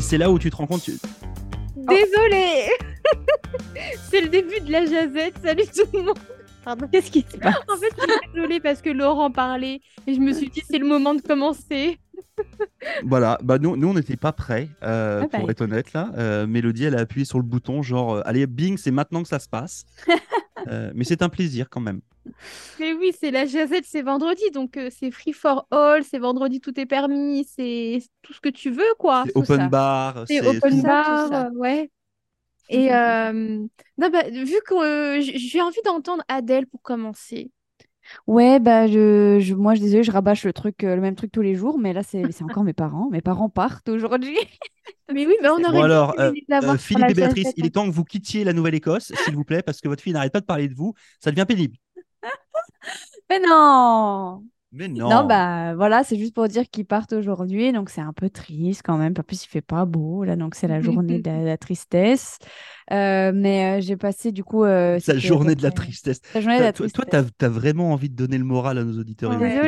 c'est là où tu te rends compte. tu- Désolée C'est le début de la jazette. Salut tout le monde. Pardon. Qu'est-ce qui se passe En fait, je suis désolée parce que Laurent parlait et je me suis dit c'est le moment de commencer. Voilà, bah nous, nous on n'était pas prêts, euh, Ah bah, pour être honnête là. Euh, Mélodie, elle a appuyé sur le bouton, genre, euh, allez, bing, c'est maintenant que ça se passe. Euh, mais c'est un plaisir quand même. Mais oui, c'est la jazette, c'est vendredi, donc euh, c'est free for all, c'est vendredi, tout est permis, c'est tout ce que tu veux, quoi. C'est open ça. bar, C'est open tout ça, bar, tout ça. ouais. Et euh, non, bah, vu que euh, j'ai envie d'entendre Adèle pour commencer. Ouais, bah, je, je- moi, je désolée, je rabâche le truc, euh, le même truc tous les jours, mais là, c'est c'est encore mes parents. Mes parents partent aujourd'hui. Mais oui, mais on aurait Bon alors, euh, euh, Philippe et Béatrice, il est temps que vous quittiez la Nouvelle-Écosse, s'il vous plaît, parce que votre fille n'arrête pas de parler de vous. Ça devient pénible. Mais non! Mais non. Non, bah voilà, c'est juste pour dire qu'ils partent aujourd'hui, donc c'est un peu triste quand même. En plus, il fait pas beau là, donc c'est la journée de la, la tristesse. Euh, mais euh, j'ai passé du coup. euh, Sa journée de la tristesse. La journée de la Toi, toi, tristesse. t'as as vraiment envie de donner le moral à nos auditeurs. et Ouais.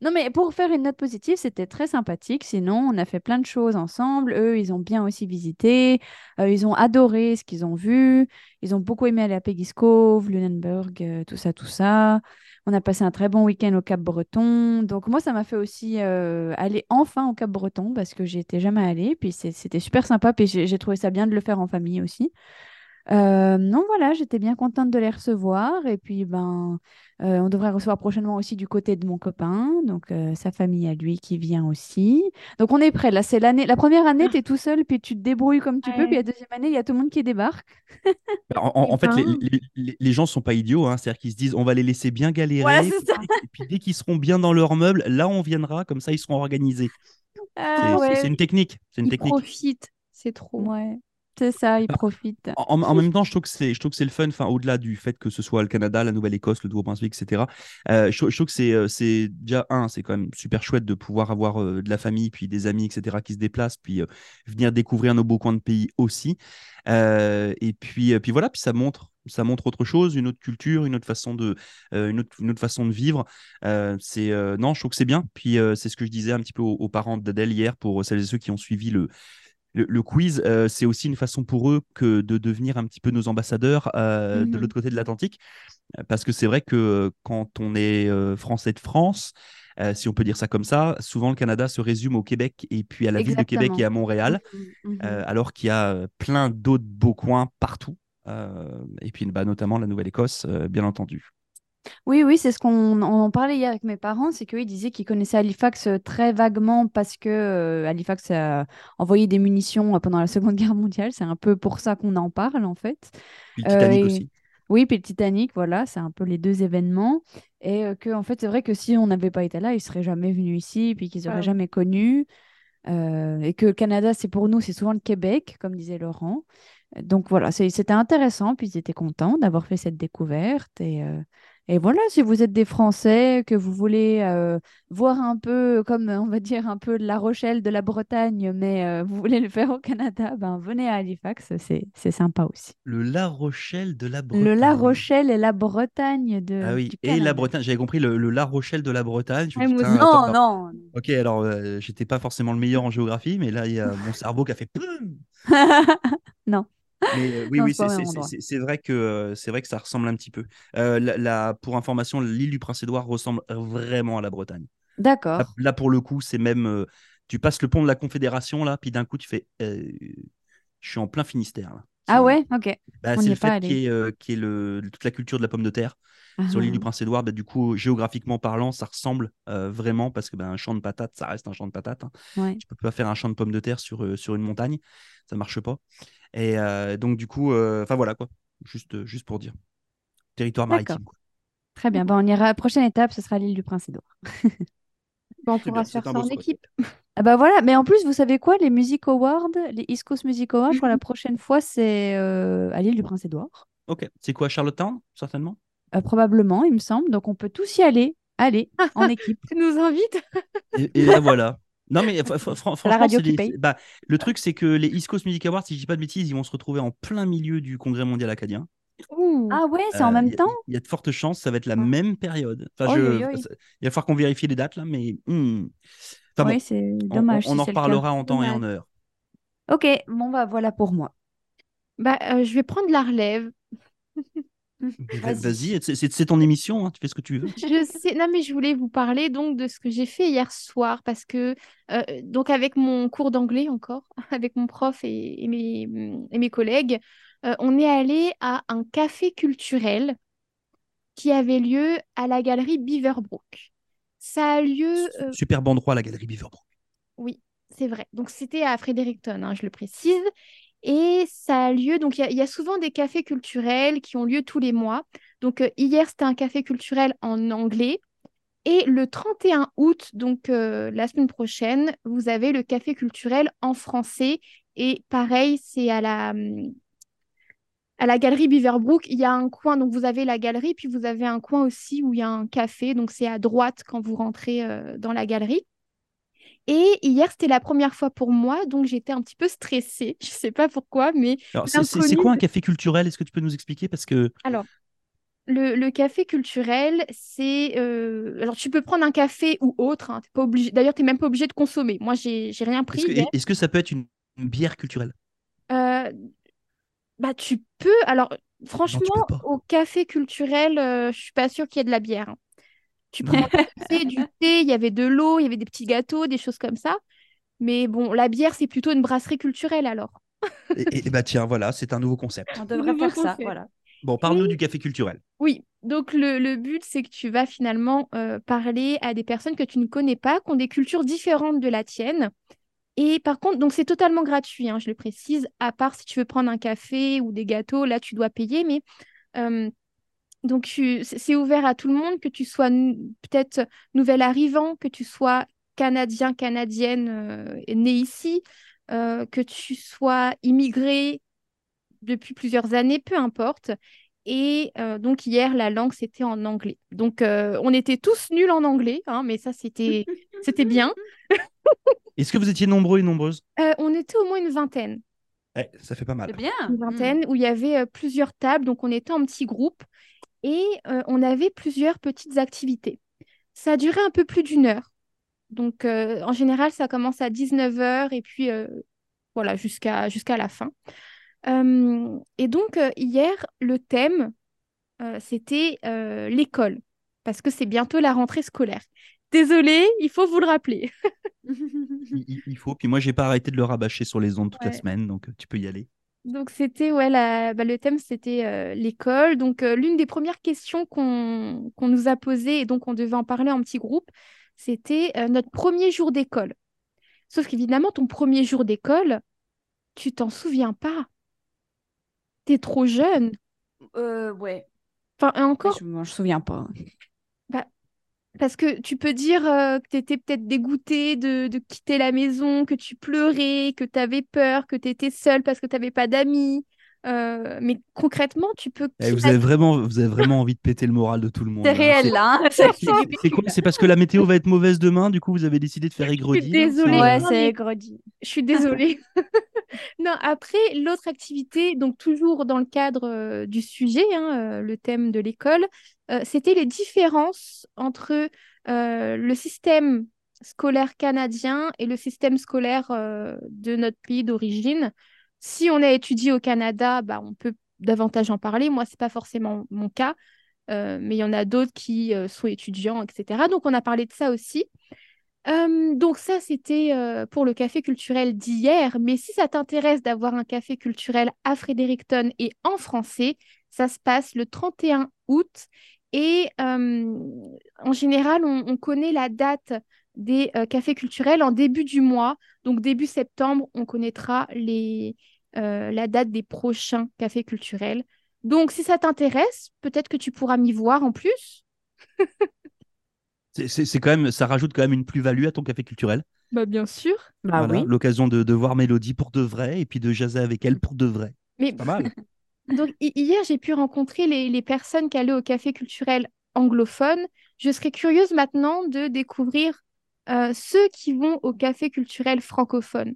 Non, mais pour faire une note positive, c'était très sympathique. Sinon, on a fait plein de choses ensemble. Eux, ils ont bien aussi visité. Euh, ils ont adoré ce qu'ils ont vu. Ils ont beaucoup aimé aller à Peggy's Cove, Lunenburg, euh, tout ça, tout ça. On a passé un très bon week-end au Cap-Breton. Donc, moi, ça m'a fait aussi euh, aller enfin au Cap-Breton parce que j'y étais jamais allée. Puis, c'était super sympa. Puis, j'ai trouvé ça bien de le faire en famille aussi. Euh, non, voilà, j'étais bien contente de les recevoir. Et puis, ben, euh, on devrait recevoir prochainement aussi du côté de mon copain, donc euh, sa famille à lui qui vient aussi. Donc, on est prêt. Là, c'est l'année. La première année, tu es tout seul, puis tu te débrouilles comme tu peux. Ouais. Puis la deuxième année, il y a tout le monde qui débarque. Bah, En, en- en fait, les, Putain. les- les- les gens sont pas idiots, hein. c'est-à-dire qu'ils se disent on va les laisser bien galérer, ça. et puis, dès qu'ils seront bien dans leurs meubles, là on viendra, comme ça ils seront organisés. C'est Ah, c'est- ouais. une technique. C'est une Ils technique. profitent, c'est trop. Ouais, c'est ça, ils Ah. profitent. En, en même temps, je trouve que c'est, je trouve que c'est le fun. Enfin, au-delà du fait que ce soit le Canada, la Nouvelle-Écosse, le Nouveau-Brunswick, etc. euh, je, trouve- je trouve que c'est, euh, c'est déjà un, c'est quand même super chouette de pouvoir avoir euh, de la famille, puis des amis, etc. qui se déplacent, puis euh, venir découvrir nos beaux coins de pays aussi. Et puis, puis voilà, puis ça montre, ça montre autre chose, une autre culture, une autre façon de, euh, une, autre, une autre façon de vivre. Euh, c'est, euh, non, je trouve que c'est bien. Puis c'est ce que je disais un petit peu aux, aux parents d'Adèle hier pour celles et ceux qui ont suivi le le, le quiz, euh, c'est aussi une façon pour eux que de devenir un petit peu nos ambassadeurs euh, de Mhm. l'autre côté de l'Atlantique. Euh, Parce que c'est vrai que quand on est euh, français de France, euh, si on peut dire ça comme ça, souvent le Canada se résume au Québec et puis à la ville de Québec et à Montréal, Mhm, mhm. euh, alors qu'il y a plein d'autres beaux coins partout. Euh, et puis bah, notamment la Nouvelle-Écosse, euh, bien entendu. Oui, oui, c'est ce qu'on on en parlait hier avec mes parents, c'est qu'eux, ils disaient qu'ils connaissaient Halifax euh, très vaguement parce que euh, Halifax a envoyé des munitions euh, pendant la Seconde Guerre mondiale. C'est un peu pour ça qu'on en parle, en fait. Puis le Titanic Euh, et- aussi. Oui, puis le Titanic, voilà, c'est un peu les deux événements. Et euh, que, en fait, c'est vrai que si on n'avait pas été là, ils seraient jamais venus ici, puis qu'ils Ah auraient oui. jamais connu. Euh, et que le Canada, c'est pour nous, c'est souvent le Québec, comme disait Laurent. Donc voilà, c'était intéressant, puis ils étaient contents d'avoir fait cette découverte. Et, euh, et voilà, si vous êtes des Français, que vous voulez euh, voir un peu, comme on va dire, un peu de La Rochelle, de la Bretagne, mais euh, vous voulez le faire au Canada, ben venez à Halifax, c'est sympa aussi. Le La Rochelle de la Bretagne. Le La Rochelle et la Bretagne de, Ah oui, du et la. Bretagne. J'avais compris le, le La Rochelle de la Bretagne. Je me dis, attends, Non, non. Ok, alors euh, j'étais pas forcément le meilleur en géographie, mais là il y a mon cerveau qui a fait Non. Mais euh, oui, Non, oui, c'est vrai que euh, c'est vrai que ça ressemble un petit peu. Euh, la, la- pour information, l'île du Prince-Édouard ressemble vraiment à la Bretagne. D'accord. là, pour le coup, c'est même euh, tu passes le pont de la Confédération là, puis d'un coup tu fais, je suis en plein Finistère. là. Ah ouais, ok. bah, on c'est le est fait y ait le- toute la culture de la pomme de terre sur l'île du Ah. Prince-Édouard. Bah, du coup, géographiquement parlant, ça ressemble vraiment parce que bah, un champ de patates, ça reste un champ de patates. hein. Ouais. Tu peux pas faire un champ de pommes de terre sur, sur une montagne, ça marche pas. Et euh, donc du coup, euh, enfin voilà quoi, juste, euh, juste pour dire. Territoire maritime. quoi. Très bien. Ben, on ira. Prochaine étape, ce sera l'île du Prince-Édouard. Bah, on C'est pourra bien, se faire ça en équipe. Ah bah voilà. Mais en plus, vous savez quoi? Les Music Awards, les East Coast Music Awards, je crois la prochaine fois, c'est euh, à l'île du Prince-Édouard. Ok, c'est quoi Charlottetown, certainement? Euh, probablement, il me semble. Donc, on peut tous y aller. Allez, en équipe. Tu nous invites et, et là voilà. Non mais fr- fr- fr- franchement, radio qui paye. bah, le truc c'est que les East Coast Music Awards, si je dis pas de bêtises, ils vont se retrouver en plein milieu du Congrès mondial acadien. Ouh. Ah ouais, c'est en Euh, même temps? Il y a de fortes chances, ça va être la même période. Enfin, je- Il va falloir qu'on vérifie les dates là, mais hmm. Enfin, oui, bon, c'est on, dommage. on- on si en reparlera en temps et en heure. Ok, bon bah voilà pour moi. Bah, euh, je vais prendre la relève. Vas-y. Vas-y, c'est- ton émission, hein, tu fais ce que tu veux. Je sais, non mais je voulais vous parler donc de ce que j'ai fait hier soir parce que euh, donc avec mon cours d'anglais encore, avec mon prof et, et mes, et mes collègues, euh, on est allé à un café culturel qui avait lieu à la galerie Beaverbrook. Ça a lieu, euh, Superbe endroit, la galerie Beaverbrook. oui, c'est vrai. Donc c'était à Fredericton, hein, je le précise. Et ça a lieu, donc il y, a- souvent des cafés culturels qui ont lieu tous les mois. Donc euh, hier, c'était un café culturel en anglais. Et le 31 août, donc euh, la semaine prochaine, vous avez le café culturel en français. Et pareil, c'est à la, hum, à la galerie Beaverbrook. Il y a un coin, donc vous avez la galerie, puis vous avez un coin aussi où il y a un café. Donc c'est à droite quand vous rentrez euh, dans la galerie. Et hier, c'était la première fois pour moi, donc j'étais un petit peu stressée. Je sais pas pourquoi, mais Alors, c'est- quoi un café culturel? Est-ce que tu peux nous expliquer? Parce que le, le café culturel, c'est... euh, Alors, tu peux prendre un café ou autre. hein, pas obligé... D'ailleurs, tu n'es même pas obligé de consommer. Moi, j'ai rien pris est-ce que, ça peut être une, une bière culturelle? Euh, Bah, tu peux. Alors, franchement, au café culturel, euh, je suis pas sûre qu'il y ait de la bière. hein. Tu prends du thé, du thé, il y avait de l'eau, il y avait des petits gâteaux, des choses comme ça. Mais bon, la bière, c'est plutôt une brasserie culturelle alors. et, et- bah tiens, voilà, c'est un nouveau concept. On devrait Nouveau faire ça, voilà. Bon, parle-nous du café culturel. Oui, donc le, le but, c'est que tu vas finalement euh, parler à des personnes que tu ne connais pas, qui ont des cultures différentes de la tienne. Et par contre, donc c'est totalement gratuit, hein, je le précise, à part si tu veux prendre un café ou des gâteaux, là tu dois payer, mais euh, donc c'est ouvert à tout le monde, que tu sois peut-être nouvel arrivant, que tu sois canadien, canadienne, euh, né ici, euh, que tu sois immigré depuis plusieurs années, peu importe. Et euh, donc hier, la langue, c'était en anglais. Donc euh, on était tous nuls en anglais, hein, mais ça, c'était c'était bien. Est-ce que vous étiez nombreux et nombreuses? Euh, on était au moins une vingtaine. Eh, Ça fait pas mal. C'est bien. Une vingtaine, où il y avait euh, plusieurs tables, donc on était en petits groupes, et euh, on avait plusieurs petites activités. Ça a duré un peu plus d'une heure. Donc euh, en général, ça commence à 19h et puis euh, voilà, jusqu'à jusqu'à la fin. Euh, et donc euh, hier, le thème, euh, c'était euh, l'école, parce que c'est bientôt la rentrée scolaire. Désolée, il faut vous le rappeler. Il, faut. Puis moi, j'ai pas arrêté de le rabâcher sur les ondes toute la semaine, donc tu peux y aller. Donc c'était ouais la- bah, le thème c'était euh, l'école. Donc euh, l'une des premières questions qu'on qu'on nous a posées et donc on devait en parler en petit groupe, c'était euh, notre premier jour d'école. Sauf qu'évidemment ton premier jour d'école, tu t'en souviens pas. T'es trop jeune. Euh, ouais. Enfin encore Je me souviens pas. Parce que tu peux dire euh, que t'étais peut-être dégoûté de, de quitter la maison, que tu pleurais, que t'avais peur, que t'étais seule parce que t'avais pas d'amis. Euh, mais concrètement, tu peux Eh, vous avez vraiment, vous avez vraiment envie de péter le moral de tout le monde. C'est hein. réel, là. hein. C'est c'est quoi? C'est parce que la météo va être mauvaise demain, du coup vous avez décidé de faire aigredi. là désolée. C'est- Ouais, c'est. Je suis désolée. non, après, l'autre activité, donc toujours dans le cadre euh, du sujet, hein, euh, le thème de l'école, euh, c'était les différences entre euh, le système scolaire canadien et le système scolaire euh, de notre pays d'origine. Si on a étudié au Canada, bah, on peut davantage en parler. Moi, c'est pas forcément mon cas, euh, mais il y en a d'autres qui euh, sont étudiants, etc. Donc, on a parlé de ça aussi. Euh, donc ça, c'était pour le café culturel d'hier. Mais si ça t'intéresse d'avoir un café culturel à Fredericton et en français, ça se passe le 31 août. Et en général, on, on connaît la date des cafés culturels en début du mois. Donc début septembre, on connaîtra les, euh, la date des prochains cafés culturels. Donc si ça t'intéresse, peut-être que tu pourras m'y voir en plus. C'est- C'est c'est quand même, ça rajoute quand même une plus-value à ton café culturel. Bah bien sûr. Bah Voilà, oui. L'occasion de, de voir Mélodie pour de vrai et puis de jaser avec elle pour de vrai. Mais Pas mal. Donc, hi- hier, j'ai pu rencontrer les, les personnes qui allaient au café culturel anglophone. Je serais curieuse maintenant de découvrir euh, ceux qui vont au café culturel francophone.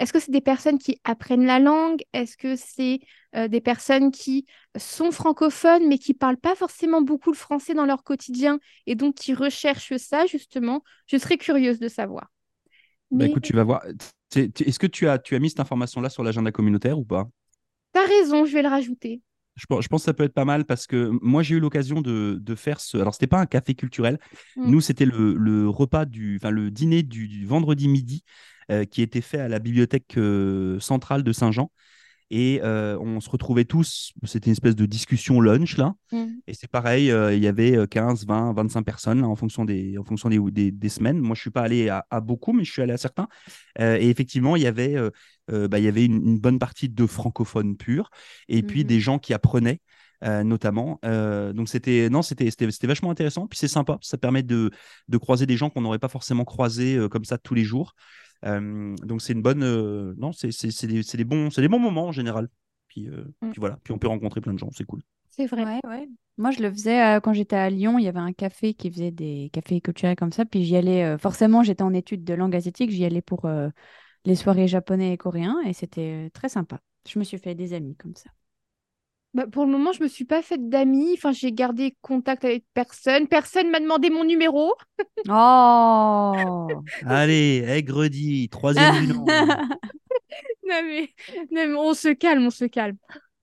Est-ce que c'est des personnes qui apprennent la langue? Est-ce que c'est euh, des personnes qui sont francophones mais qui parlent pas forcément beaucoup le français dans leur quotidien et donc qui recherchent ça, justement? Je serais curieuse de savoir. Bah, Mais écoute, tu vas voir. Est-ce que tu as, tu as mis cette information-là sur l'agenda communautaire ou pas? T'as raison, je vais le rajouter. Je pense, je pense que ça peut être pas mal parce que moi j'ai eu l'occasion de, de, faire ce. Alors c'était pas un café culturel. Mm. Nous c'était le, le, repas du, enfin le dîner du, vendredi midi qui était fait à la bibliothèque euh, centrale de Saint-Jean. Et euh, on se retrouvait tous, c'était une espèce de discussion lunch là. Mm. Et c'est pareil, euh, il y avait 15, 20, 25 personnes là, en fonction, des, en fonction des, des, semaines. Moi, je ne suis pas allé à, beaucoup, mais je suis allé à certains. Euh, et effectivement, il y avait, bah, il y avait une, bonne partie de francophones purs et puis des gens qui apprenaient. notamment. donc c'était non, c'était c'était vachement intéressant. Puis c'est sympa, ça permet de, de croiser des gens qu'on n'aurait pas forcément croisés comme ça tous les jours. Donc c'est une bonne. Euh, non, c'est des, des, bons, des bons moments en général. Puis, euh, mm. puis, voilà, puis on peut rencontrer plein de gens, c'est cool. C'est vrai. Ouais, ouais. Moi, je le faisais quand j'étais à Lyon. Il y avait un café qui faisait des cafés culturels comme ça. Puis j'y allais. forcément, j'étais en études de langue asiatique. J'y allais pour les soirées japonais et coréens. Et c'était très sympa. Je me suis fait des amis comme ça. Bah, pour le moment, je me suis pas faite d'amis. Enfin, j'ai gardé contact avec personne. Personne m'a demandé mon numéro. Oh Allez, aigredi, troisième du nom. non, mais... on se calme, on se calme.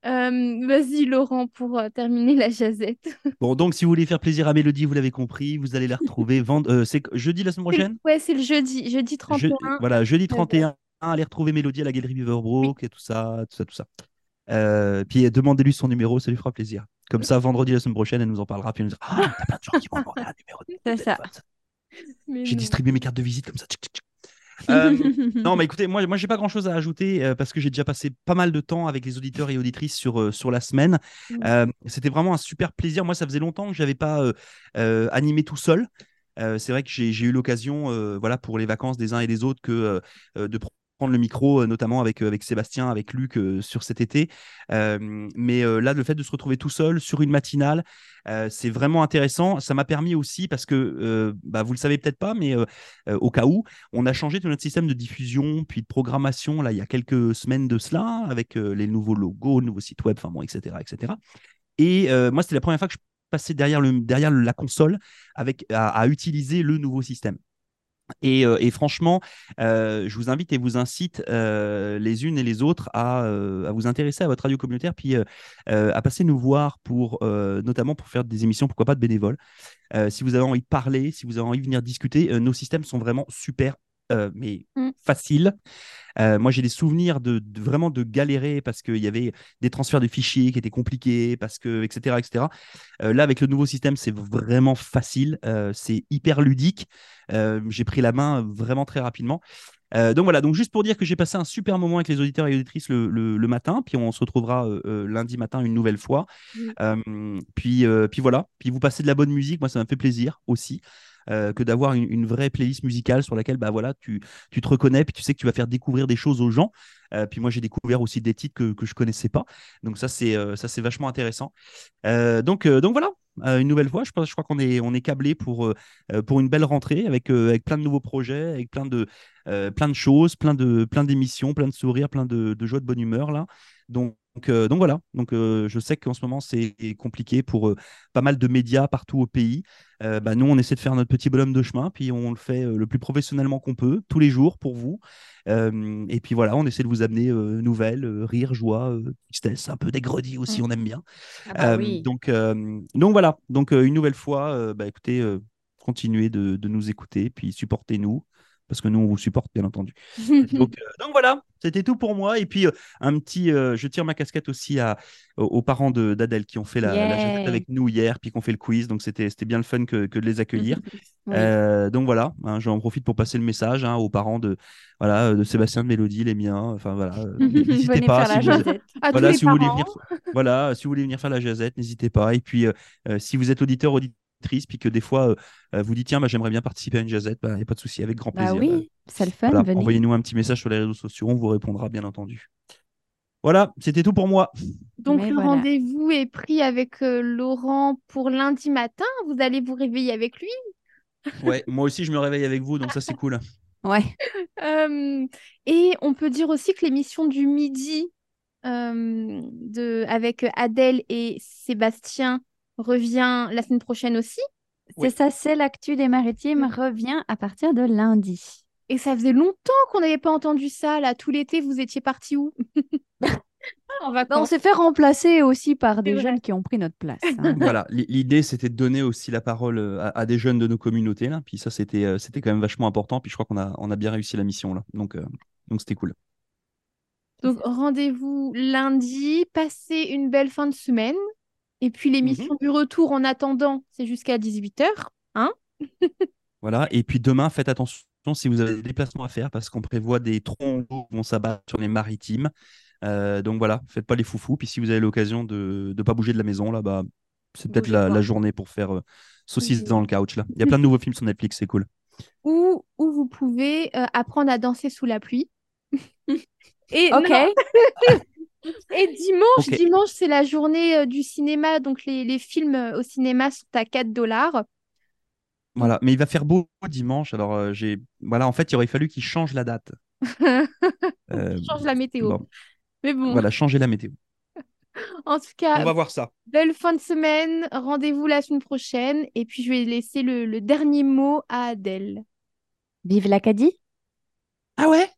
Euh, vas-y, Laurent, pour euh, terminer la jazette. bon, donc, si vous voulez faire plaisir à Mélodie, vous l'avez compris, vous allez la retrouver vendre. Euh, c'est jeudi la semaine prochaine? Ouais, c'est le jeudi, jeudi 31. Voilà, jeudi 31. Allez retrouver Mélodie à la Galerie Beaverbrook et tout ça, tout ça, tout ça. Euh, puis demandez-lui son numéro, ça lui fera plaisir. Comme ça, vendredi la semaine prochaine, elle nous en parlera. Puis elle nous dira Ah, t'as plein de gens qui m'ont demandé un numéro C'est ça. J'ai distribué mes cartes de visite comme ça. Euh, non, mais écoutez, moi, moi j'ai pas grand chose à ajouter euh, parce que j'ai déjà passé pas mal de temps avec les auditeurs et auditrices sur, sur la semaine. C'était vraiment un super plaisir. Moi, ça faisait longtemps que j'avais pas animé tout seul. c'est vrai que j'ai eu l'occasion, voilà, pour les vacances des uns et des autres, que de prendre le micro, euh, notamment avec, euh, avec Sébastien, avec Luc euh, sur cet été. mais là, le fait de se retrouver tout seul sur une matinale, c'est vraiment intéressant. Ça m'a permis aussi, parce que bah, vous le savez peut-être pas, mais au cas où, on a changé tout notre système de diffusion puis de programmation là, il y a quelques semaines de cela, avec les nouveaux logos, le nouveau site web, enfin bon, etc. etc. Et moi, c'était la première fois que je passais derrière, le, derrière la console avec, à utiliser le nouveau système. Euh, et, franchement, euh, je vous invite et vous incite euh, les unes et les autres à, vous intéresser à votre radio communautaire, puis à passer nous voir pour, notamment pour faire des émissions, pourquoi pas de bénévoles. si vous avez envie de parler, si vous avez envie de venir discuter, nos systèmes sont vraiment super euh, mais mmh. facile. Euh, moi, j'ai des souvenirs de, vraiment de galérer parce qu'il y avait des transferts de fichiers qui étaient compliqués, parce que, etc. etc. Euh, là, avec le nouveau système, c'est vraiment facile. c'est hyper ludique. j'ai pris la main vraiment très rapidement. donc voilà, donc juste pour dire que j'ai passé un super moment avec les auditeurs et auditrices le, le, matin, puis on se retrouvera lundi matin une nouvelle fois. Puis, puis voilà, puis vous passez de la bonne musique, moi ça me fait plaisir aussi. Euh, que d'avoir une, vraie playlist musicale sur laquelle bah, voilà, tu, tu, te reconnais, puis tu sais que tu vas faire découvrir des choses aux gens. Euh, puis moi, j'ai découvert aussi des titres que, que je connaissais pas. Donc ça, c'est euh, ça c'est vachement intéressant. donc, donc voilà, une nouvelle fois, je, pense, je crois qu'on est, on est câblé pour, pour une belle rentrée avec, avec plein de nouveaux projets, avec plein de, plein de choses, plein de plein d'émissions, plein de sourires, plein de, de joie, de bonne humeur là. Donc donc, euh, donc, voilà, donc, euh, je sais qu'en ce moment c'est compliqué pour euh, pas mal de médias partout au pays. Bah, nous, on essaie de faire notre petit bonhomme de chemin, puis on le fait le plus professionnellement qu'on peut, tous les jours pour vous. et puis voilà, on essaie de vous amener nouvelles, rire, joie, tristesse, un peu des aussi, mmh. on aime bien. Ah bah donc, donc voilà, donc une nouvelle fois, bah, écoutez, continuez de, de, nous écouter, puis supportez-nous parce que nous, on vous supporte, bien entendu. donc, euh, donc, voilà, c'était tout pour moi. Et puis, euh, un petit, euh, je tire ma casquette aussi à, aux, parents d'Adèle qui ont fait la, avec nous hier, puis qui ont fait le quiz. Donc, c'était bien le fun que, que de les accueillir. donc, voilà, hein, j'en profite pour passer le message hein, aux parents de, voilà, de Sébastien, de Mélodie, les miens. Enfin, voilà, n'hésitez pas. Si vous, voilà, si vous voulez venir, voilà, si vous voulez venir faire la jazette, n'hésitez pas. Et puis, si vous êtes auditeur, auditeur, triste, puis que des fois, euh, euh, vous dites, tiens, bah, j'aimerais bien participer à une jazzette, il bah, n'y a pas de souci, avec grand bah plaisir. Bah oui, c'est le fun. Envoyez-nous un petit message sur les réseaux sociaux, on vous répondra, bien entendu. Voilà, c'était tout pour moi. Donc le rendez-vous est pris avec euh, Laurent pour lundi matin. Vous allez vous réveiller avec lui? ouais, moi aussi je me réveille avec vous, donc ça c'est cool. Ouais. et on peut dire aussi que l'émission du midi de, avec Adèle et Sébastien revient la semaine prochaine aussi. C'est ça, c'est l'actu des maritimes revient à partir de lundi. Et ça faisait longtemps qu'on n'avait pas entendu ça, là. Tout l'été, vous étiez parti où? En Bah, on s'est fait remplacer aussi par des jeunes qui ont pris notre place. hein. Voilà, l'idée c'était de donner aussi la parole euh, à, à des jeunes de nos communautés là. Puis ça c'était euh, c'était quand même vachement important. Puis je crois qu'on a on a bien réussi la mission là. Donc euh, donc c'était cool. Donc, rendez-vous lundi. Passez une belle fin de semaine. Et puis, l'émission du retour, en attendant, c'est jusqu'à 18h. Hein Voilà. Et puis demain faites attention si vous avez des déplacements à faire parce qu'on prévoit des troncs d'eau qui vont s'abattre sur les maritimes. Euh, donc voilà, faites pas les foufous. Puis si vous avez l'occasion de ne pas bouger de la maison là, bah c'est peut-être la, journée pour faire euh, saucisse dans le couch là. Il y a plein de nouveaux films sur Netflix, c'est cool. Ou, ou vous pouvez euh, apprendre à danser sous la pluie. Et, Ok. et dimanche, dimanche c'est la journée euh, du cinéma. Donc, les, les films euh, au cinéma sont à 4 dollars. Voilà, mais il va faire beau dimanche. Alors euh, j'ai voilà, en fait, il aurait fallu qu'il change la date. Euh, Change la météo. bon, Mais bon, voilà, changer la météo. en tout cas, On va voir ça. belle fin de semaine. Rendez-vous la semaine prochaine. Et puis, je vais laisser le, le dernier mot à Adèle. Vive l'Acadie Ah ouais?